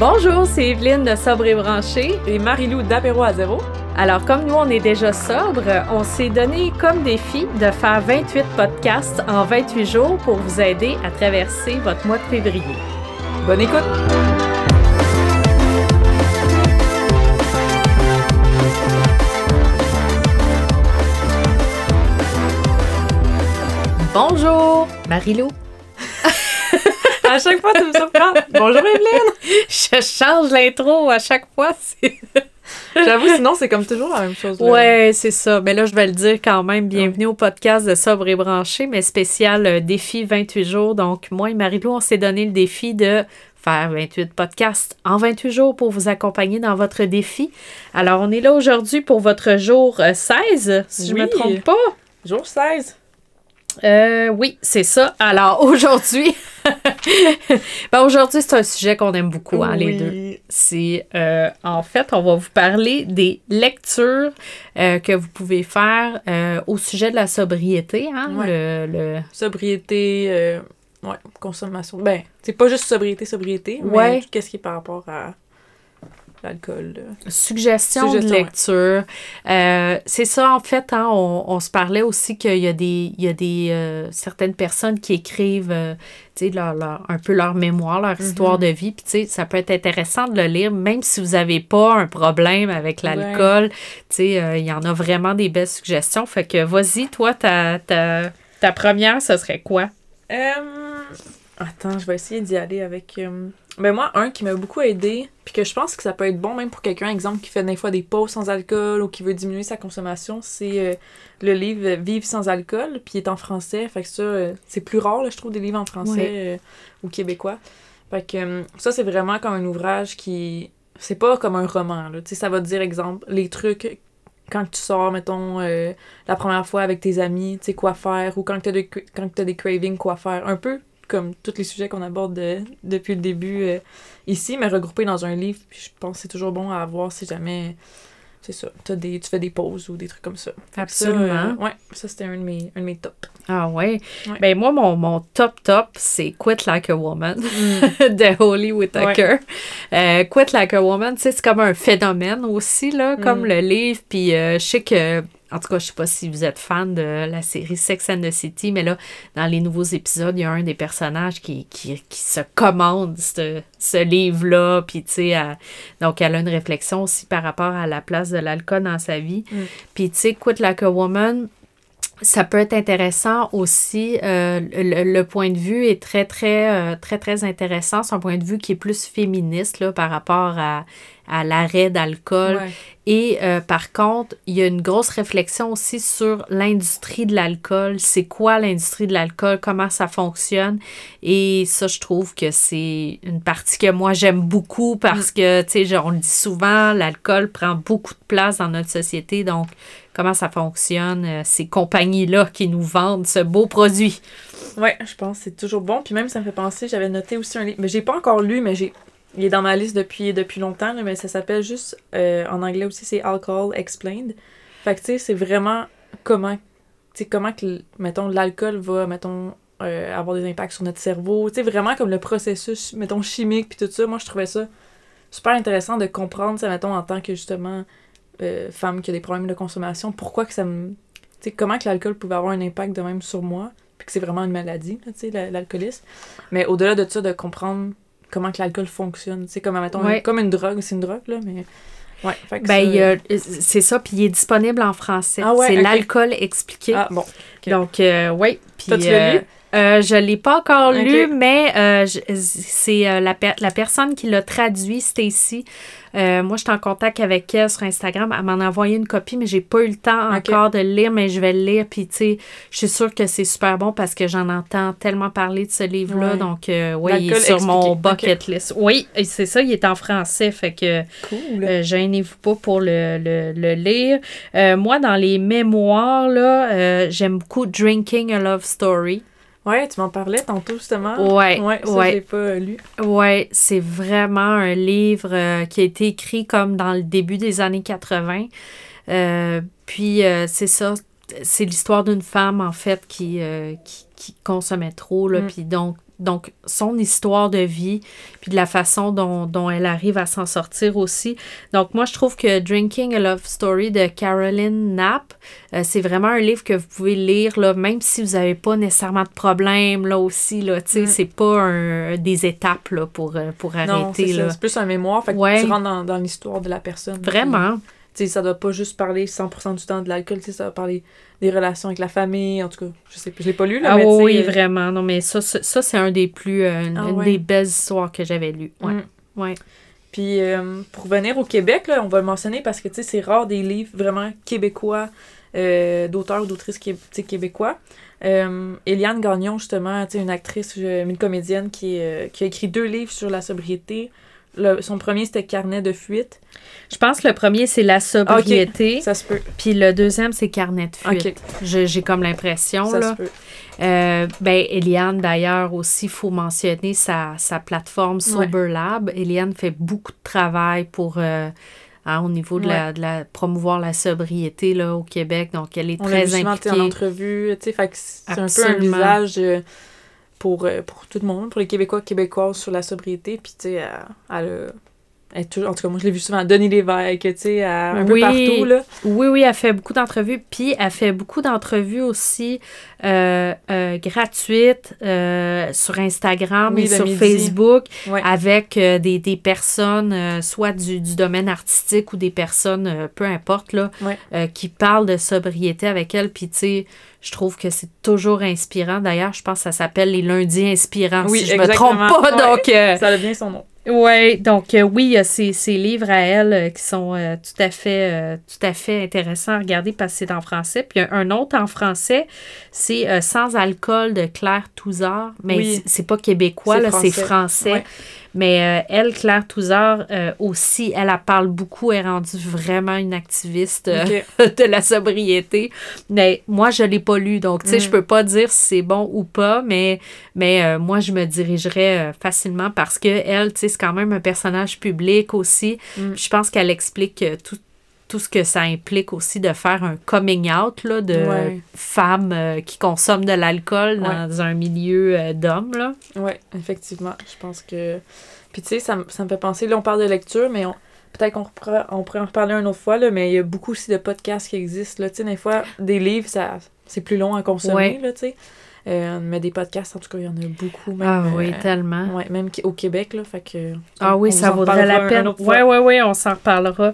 Bonjour, c'est Evelyne de Sobre et Branché. Et Marie-Lou d'Apéro à zéro. Alors, comme nous, on est déjà sobre, on s'est donné comme défi de faire 28 podcasts en 28 jours pour vous aider à traverser votre mois de février. Bonne écoute! Bonjour, Marie-Lou. À chaque fois, tu me surprends. Bonjour Evelyne! Je change l'intro à chaque fois. J'avoue, sinon, c'est comme toujours la même chose. Là. Ouais, c'est ça. Mais là, je vais le dire quand même. Bienvenue au podcast de Sobre et Branché, mais spécial euh, défi 28 jours. Donc, moi et Marie-Lou, on s'est donné le défi de faire 28 podcasts en 28 jours pour vous accompagner dans votre défi. Alors, on est là aujourd'hui pour votre jour 16, euh, si je ne me trompe pas. Jour 16. Euh, oui, c'est ça. Alors aujourd'hui, ben, aujourd'hui c'est un sujet qu'on aime beaucoup, hein, les deux. C'est euh, en fait, on va vous parler des lectures euh, que vous pouvez faire au sujet de la sobriété, hein, le, sobriété, ouais, consommation. Ben, c'est pas juste sobriété, sobriété, mais qu'est-ce qui est par rapport à l'alcool. Suggestion, de lecture. Euh, c'est ça, en fait, hein, on, se parlait aussi qu'il y a des, il y a des euh, certaines personnes qui écrivent euh, leur, un peu leur mémoire, leur mhm. histoire de vie. Puis, ça peut être intéressant de le lire, même si vous n'avez pas un problème avec l'alcool. Il y en a vraiment des belles suggestions. Fait que, vas-y, toi, ta, ta, ta première, ce serait quoi? Attends, je vais essayer d'y aller avec. Ben moi, un qui m'a beaucoup aidé, puis que je pense que ça peut être bon même pour quelqu'un, exemple, qui fait des fois des pauses sans alcool ou qui veut diminuer sa consommation, c'est euh, le livre Vivre sans alcool, puis il est en français. Fait que ça, euh, c'est plus rare, je trouve, des livres en français euh, ou québécois. Fait que ça, c'est vraiment comme un ouvrage qui. C'est pas comme un roman, là. Tu sais, ça va te dire, exemple, les trucs quand tu sors, mettons, la première fois avec tes amis, tu sais, quoi faire, ou quand tu as, as des cravings, quoi faire. Un peu comme tous les sujets qu'on aborde depuis le début euh, ici, mais regroupés dans un livre. Puis je pense que c'est toujours bon à avoir si jamais, c'est ça, des, tu fais des pauses ou des trucs comme ça. Absolument. Ça, euh, ouais, ça c'était un, de mes, un de mes tops. Ah ouais? Ben moi, mon, mon top top, c'est Quit Like a Woman mm. de Holly Whitaker. Euh, Quit Like a Woman, c'est comme un phénomène aussi, là, comme mm. le livre. Puis je sais que en tout cas, je sais pas si vous êtes fan de la série Sex and the City, mais là, dans les nouveaux épisodes, il y a un des personnages qui, qui, se commande ce, livre-là. Puis, tu sais, donc, elle a une réflexion aussi par rapport à la place de l'alcool dans sa vie. Mm. Puis, tu sais, Quit Like a Woman, ça peut être intéressant aussi. Euh, le, point de vue est très, très, euh, très, très intéressant. C'est un point de vue qui est plus féministe là, par rapport à, à l'arrêt d'alcool. Et euh, par contre, il y a une grosse réflexion aussi sur l'industrie de l'alcool. C'est quoi l'industrie de l'alcool? Comment ça fonctionne? Et ça, je trouve que c'est une partie que moi, j'aime beaucoup parce mm. que, tu sais, on le dit souvent, l'alcool prend beaucoup de place dans notre société. Donc, comment ça fonctionne, euh, ces compagnies-là qui nous vendent ce beau produit. Oui, je pense que c'est toujours bon. Puis même, ça me fait penser, j'avais noté aussi un livre, mais j'ai pas encore lu, mais j'ai il est dans ma liste depuis, depuis longtemps, mais ça s'appelle juste, euh, en anglais aussi, c'est Alcohol Explained. Fait que, tu sais, c'est vraiment comment, tu comment que, mettons, l'alcool va, mettons, euh, avoir des impacts sur notre cerveau. Tu sais, vraiment comme le processus, mettons, chimique, puis tout ça. Moi, je trouvais ça super intéressant de comprendre, ça, mettons, en tant que, justement, euh, femme qui a des problèmes de consommation, pourquoi que ça me... Tu sais, comment que l'alcool pouvait avoir un impact de même sur moi, puis que c'est vraiment une maladie, tu sais, l'alcoolisme. Mais au-delà de ça, de comprendre comment que l'alcool fonctionne. C'est comme, mettons, comme une drogue, c'est une drogue, là, mais... Ouais, ben, c'est ça, puis il est disponible en français. Ah c'est l'alcool expliqué. Ah, bon. Donc, euh, oui. Lu? Euh, euh, je ne l'ai pas encore lu, mais c'est la, la personne qui l'a traduit, Stacy. Euh, moi, je suis en contact avec elle sur Instagram. Elle m'en a envoyé une copie, mais j'ai pas eu le temps encore de le lire, mais je vais le lire. Puis, tu sais, je suis sûre que c'est super bon parce que j'en entends tellement parler de ce livre-là. Donc, euh, oui, il est sur mon bucket list. Oui, c'est ça, il est en français. Fait que, cool. Euh, gênez-vous pas pour le, le, lire. moi, dans les mémoires, là, j'aime beaucoup Drinking a Love Story. Ouais, tu m'en parlais tantôt justement. Ouais, ouais, ça, ouais. pas euh, lu. Ouais, c'est vraiment un livre euh, qui a été écrit comme dans le début des années 80. Euh, puis c'est ça, c'est l'histoire d'une femme en fait qui, qui, consommait trop là, mm. puis donc donc son histoire de vie, puis de la façon dont, dont elle arrive à s'en sortir aussi. Donc moi, je trouve que Drinking a Love Story de Caroline Knapp, euh, c'est vraiment un livre que vous pouvez lire, là, même si vous n'avez pas nécessairement de problème, là aussi, là, tu sais, mm. c'est pas un, des étapes, là, pour, euh, pour arrêter, là. C'est plus un mémoire, fait que tu rentres dans, dans l'histoire de la personne. Vraiment. Sais, ça doit pas juste parler 100% du temps de l'alcool, ça va parler des relations avec la famille, en tout cas, je sais je l'ai pas lu, là, ah, mais oui, euh, vraiment, non, mais ça, ça, c'est un des plus, ah une des belles histoires que j'avais lues, ouais, mm. ouais. Puis, pour venir au Québec, là, on va le mentionner parce que, tu sais, c'est rare des livres vraiment québécois euh, d'auteurs ou d'autrices québécois. Euh, Eliane Gagnon, justement, une actrice, une comédienne qui, euh, qui a écrit deux livres sur la sobriété. Son premier, c'était Carnet de fuite. Je pense que le premier, c'est La sobriété. Ça se peut. Puis le deuxième, c'est Carnet de fuite. J'ai comme l'impression. Ça se peut. ben, Eliane, d'ailleurs, aussi, il faut mentionner sa, sa plateforme Sober Lab. Eliane fait beaucoup de travail pour Hein, au niveau de, la, de la promouvoir la sobriété là, au Québec. Donc, elle est très impliquée. en entrevue, tu sais, c'est un peu un visage euh, pour, euh, pour tout le monde, pour les Québécois Québécoises sur la sobriété. Puis, tu sais, elle, elle, en tout cas, moi, je l'ai vu souvent Denis Lévesque, tu sais, un peu partout, là. Oui, oui, elle fait beaucoup d'entrevues. Puis, elle fait beaucoup d'entrevues aussi euh, euh, gratuites euh, sur Instagram et sur Facebook avec des, des, personnes, soit du, du, domaine artistique ou des personnes, peu importe, là, qui parlent de sobriété avec elle. Puis, tu sais, je trouve que c'est toujours inspirant. D'ailleurs, je pense que ça s'appelle les lundis inspirants, si je me trompe pas. Donc, ça a bien son nom. Oui, donc euh, oui, il y a ces, livres à elle euh, qui sont euh, tout, à fait, tout à fait intéressants à regarder parce que c'est en français. Puis un autre en français, c'est Sans alcool de Claire Touzard, mais c'est pas québécois, là, c'est français. Mais euh, elle, Claire Touzard, euh, aussi, elle, elle, parle beaucoup, elle est rendue vraiment une activiste euh, de la sobriété. Mais moi, je ne l'ai pas lu, donc, tu sais, je mm. peux pas dire si c'est bon ou pas, mais, mais moi, je me dirigerais facilement parce que elle, tu sais, c'est quand même un personnage public aussi. Mm. Je pense qu'elle explique tout tout ce que ça implique aussi de faire un coming out là, de femmes euh, qui consomment de l'alcool dans un milieu euh, d'hommes. Là. Oui, effectivement. Je pense que. Puis tu sais, ça, me fait penser, là on parle de lecture, mais on, peut-être qu'on pourrait, on pourrait en reparler une autre fois, là, mais il y a beaucoup aussi de podcasts qui existent. Là, tu sais, des fois, des livres, ça, c'est plus long à consommer, là, tu sais. Euh, mais des podcasts, en tout cas, il y en a beaucoup. Même, ah oui, euh, tellement. Ouais, même au Québec, là, fait que... Ah oui, ça vaudrait la peine. Oui, oui, oui, on s'en reparlera.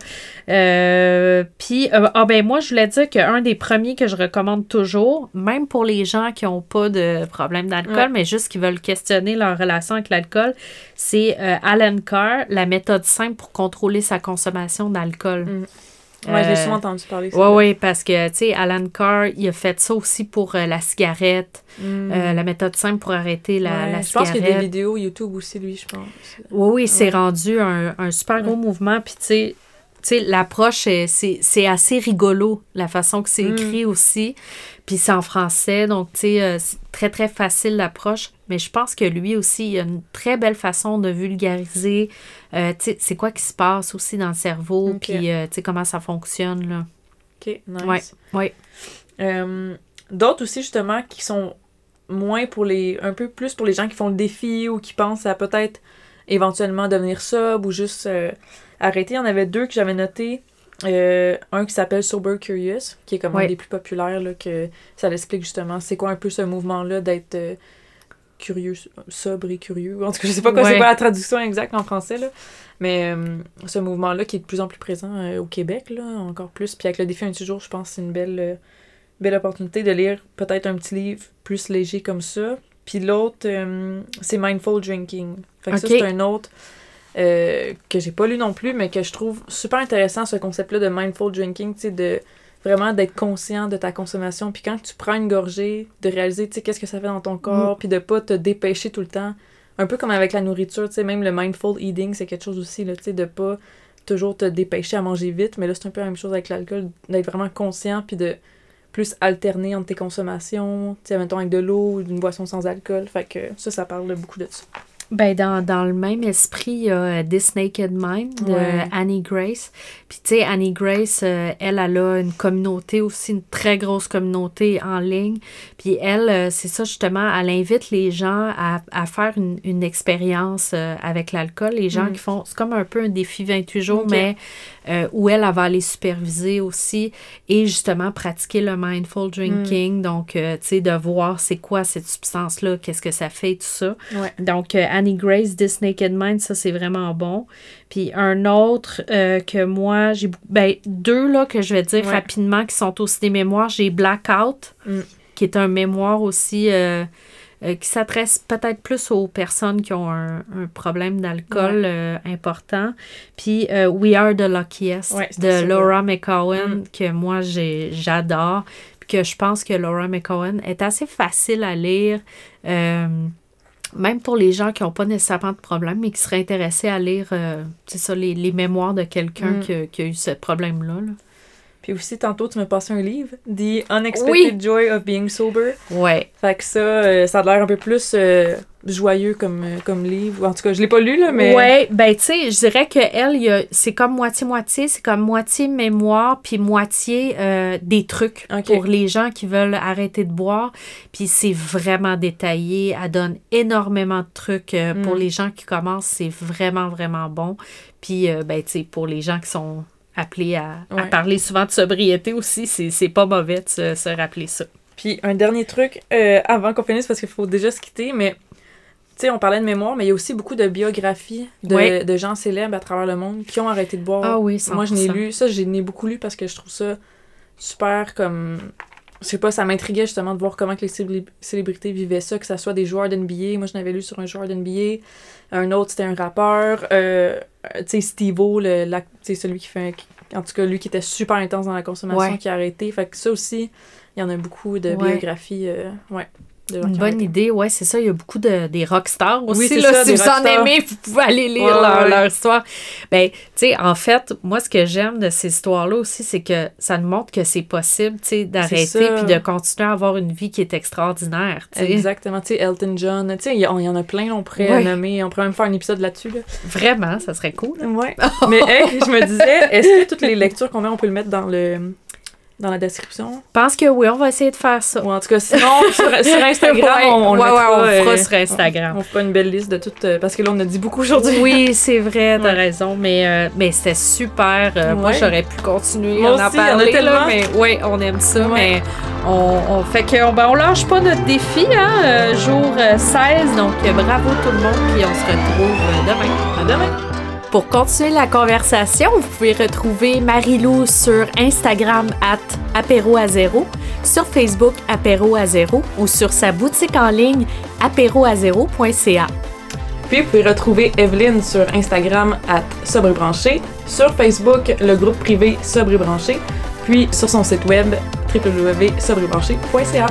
Euh, puis, ah ben moi, je voulais dire qu'un des premiers que je recommande toujours, même pour les gens qui n'ont pas de problème d'alcool, mais juste qui veulent questionner leur relation avec l'alcool, c'est Alan Carr, la méthode simple pour contrôler sa consommation d'alcool. Mm. Oui, j'ai souvent entendu parler de ça. Oui, oui, parce que, tu sais, Alan Carr, il a fait ça aussi pour euh, la cigarette, mm. euh, la méthode simple pour arrêter la, la cigarette. Je pense qu'il y a des vidéos YouTube aussi, lui, je pense. Oui, oui, c'est rendu un, un, super gros mouvement. Puis, tu sais, tu sais, l'approche, c'est assez rigolo, la façon que c'est mm. écrit aussi. Puis c'est en français, donc, tu sais, euh, c'est très, très facile l'approche. Mais je pense que lui aussi, il a une très belle façon de vulgariser, euh, tu sais, c'est quoi qui se passe aussi dans le cerveau, puis, euh, tu sais, comment ça fonctionne, là. OK, nice. Ouais, D'autres aussi, justement, qui sont moins pour les... un peu plus pour les gens qui font le défi ou qui pensent à peut-être éventuellement devenir sub ou juste arrêter. Il y en avait deux que j'avais notés. Euh, un qui s'appelle Sober Curious, qui est comme un des plus populaires, là, que ça l'explique justement. C'est quoi un peu ce mouvement-là d'être euh, curieux, sobre et curieux. En tout cas, je sais pas quoi c'est quoi la traduction exacte en français, là. Mais euh, ce mouvement-là qui est de plus en plus présent au Québec, là, encore plus. Puis avec le défi un petit jour, je pense que c'est une belle, belle opportunité de lire peut-être un petit livre plus léger comme ça. Puis l'autre, c'est Mindful Drinking. Fait que ça, c'est un autre euh, que j'ai pas lu non plus, mais que je trouve super intéressant ce concept-là de mindful drinking, tu sais, de vraiment d'être conscient de ta consommation. Puis quand tu prends une gorgée, de réaliser, tu sais, qu'est-ce que ça fait dans ton corps, mm. puis de pas te dépêcher tout le temps. Un peu comme avec la nourriture, tu sais, même le mindful eating, c'est quelque chose aussi, là, tu sais, de pas toujours te dépêcher à manger vite. Mais là, c'est un peu la même chose avec l'alcool, d'être vraiment conscient, puis de plus alterner entre tes consommations, tu sais, mettons avec de l'eau ou d'une boisson sans alcool. Fait que ça, ça parle beaucoup de ça. Ben, dans, dans le même esprit, il y a This Naked Mind de Ouais. Annie Grace. Puis, tu sais, Annie Grace, euh, elle, elle a une communauté aussi, une très grosse communauté en ligne. Puis, elle, euh, c'est ça, justement, elle invite les gens à, à faire une, une expérience euh, avec l'alcool. Les gens Mm. qui font, c'est comme un peu un défi 28 jours, mais euh, où elle, elle va aller superviser aussi et justement pratiquer le mindful drinking. Donc, euh, tu sais, de voir c'est quoi cette substance-là, qu'est-ce que ça fait, tout ça. Ouais. Donc, euh, Annie Grace, This Naked Mind, ça, c'est vraiment bon. Puis un autre euh, que moi, j'ai... Ben, deux, là, que je vais dire Ouais. rapidement, qui sont aussi des mémoires. J'ai Blackout, Mm. qui est un mémoire aussi... euh, euh, qui s'adresse peut-être plus aux personnes qui ont un, un problème d'alcool important. Puis We Are the Luckiest Ouais, de Laura McCowan, Mm. que moi j'adore. Puis que je pense que Laura McCowan est assez facile à lire. euh, même pour les gens qui n'ont pas nécessairement de problème, mais qui seraient intéressés à lire euh, ça, les, les mémoires de quelqu'un Mm. qui, a- qui a eu ce problème-là. là. Puis aussi, tantôt, tu m'as passé un livre, The Unexpected Oui. Joy of Being Sober. Ouais. Fait que ça, euh, ça a l'air un peu plus euh, joyeux comme, euh, comme livre. En tout cas, je l'ai pas lu, là, mais... Ouais, ben tu sais, je dirais que elle, c'est comme moitié-moitié, c'est comme moitié mémoire, puis moitié euh, des trucs pour les gens qui veulent arrêter de boire. Puis c'est vraiment détaillé, elle donne énormément de trucs pour Mm. les gens qui commencent, c'est vraiment, vraiment bon. Puis, ben tu sais, pour les gens qui sont appelés à, parler souvent de sobriété aussi, c'est pas mauvais de se, se rappeler ça. Puis un dernier truc, euh, avant qu'on finisse, parce qu'il faut déjà se quitter, mais... Tu sais, on parlait de mémoire, mais il y a aussi beaucoup de biographies de, de gens célèbres à travers le monde qui ont arrêté de boire. Ah oui, 100%. Moi, je n'ai lu. Ça, j'en ai beaucoup lu parce que je trouve ça super comme. Je sais pas, ça m'intriguait justement de voir comment que les célébri- célébrités vivaient ça, que ce soit des joueurs d'NBA. Moi, je n'avais lu sur un joueur d'NBA. Un autre, c'était un rappeur. Euh, tu sais, Steve-O, celui qui fait. qui- en tout cas, lui qui était super intense dans la consommation, Ouais. qui a arrêté. Fait que ça aussi, il y en a beaucoup de Ouais. biographies. euh, ouais. Une bonne idée, ouais, c'est ça. Il y a beaucoup de des rockstars aussi. Oui, là, ça, si vous en aimez, vous pouvez aller lire Ouais, leur, ouais. leur histoire. Ben, tu sais, en fait, moi, ce que j'aime de ces histoires-là aussi, c'est que ça nous montre que c'est possible, tu sais, d'arrêter puis de continuer à avoir une vie qui est extraordinaire. Exactement. Tu sais, Elton John. Tu sais, il y, a- en a plein, on pourrait Ouais. nommer. On pourrait même faire un épisode là-dessus. Là. Vraiment, ça serait cool. Ouais. Mais hey, je me disais, est-ce que toutes les lectures qu'on met, on peut le mettre dans le dans la description? Je pense que oui, on va essayer de faire ça. Ou en tout cas, sinon, sur, sur Instagram, Ouais, on, on le ouais, mettra, ouais, on fera euh, sur Instagram. On, on fera une belle liste de toutes... euh, parce que là, on a dit beaucoup aujourd'hui. Oui, c'est vrai, t'as raison, mais, euh, mais c'était super. Euh, Moi, j'aurais pu continuer à en en parler, là, tellement. mais oui, on aime ça, mais on, on fait que ben, on lâche pas notre défi, hein, jour euh, 16, donc bravo tout le monde, puis on se retrouve demain. À demain! Pour continuer la conversation, vous pouvez retrouver Marilou sur Instagram at apéro à zéro, sur Facebook apéro à zéro ou sur sa boutique en ligne apéroazéro.ca. Puis, vous pouvez retrouver Evelyne sur Instagram à Sobrebranché, sur Facebook, le groupe privé Sobrebranché, puis sur son site web www.sobrebranché.ca.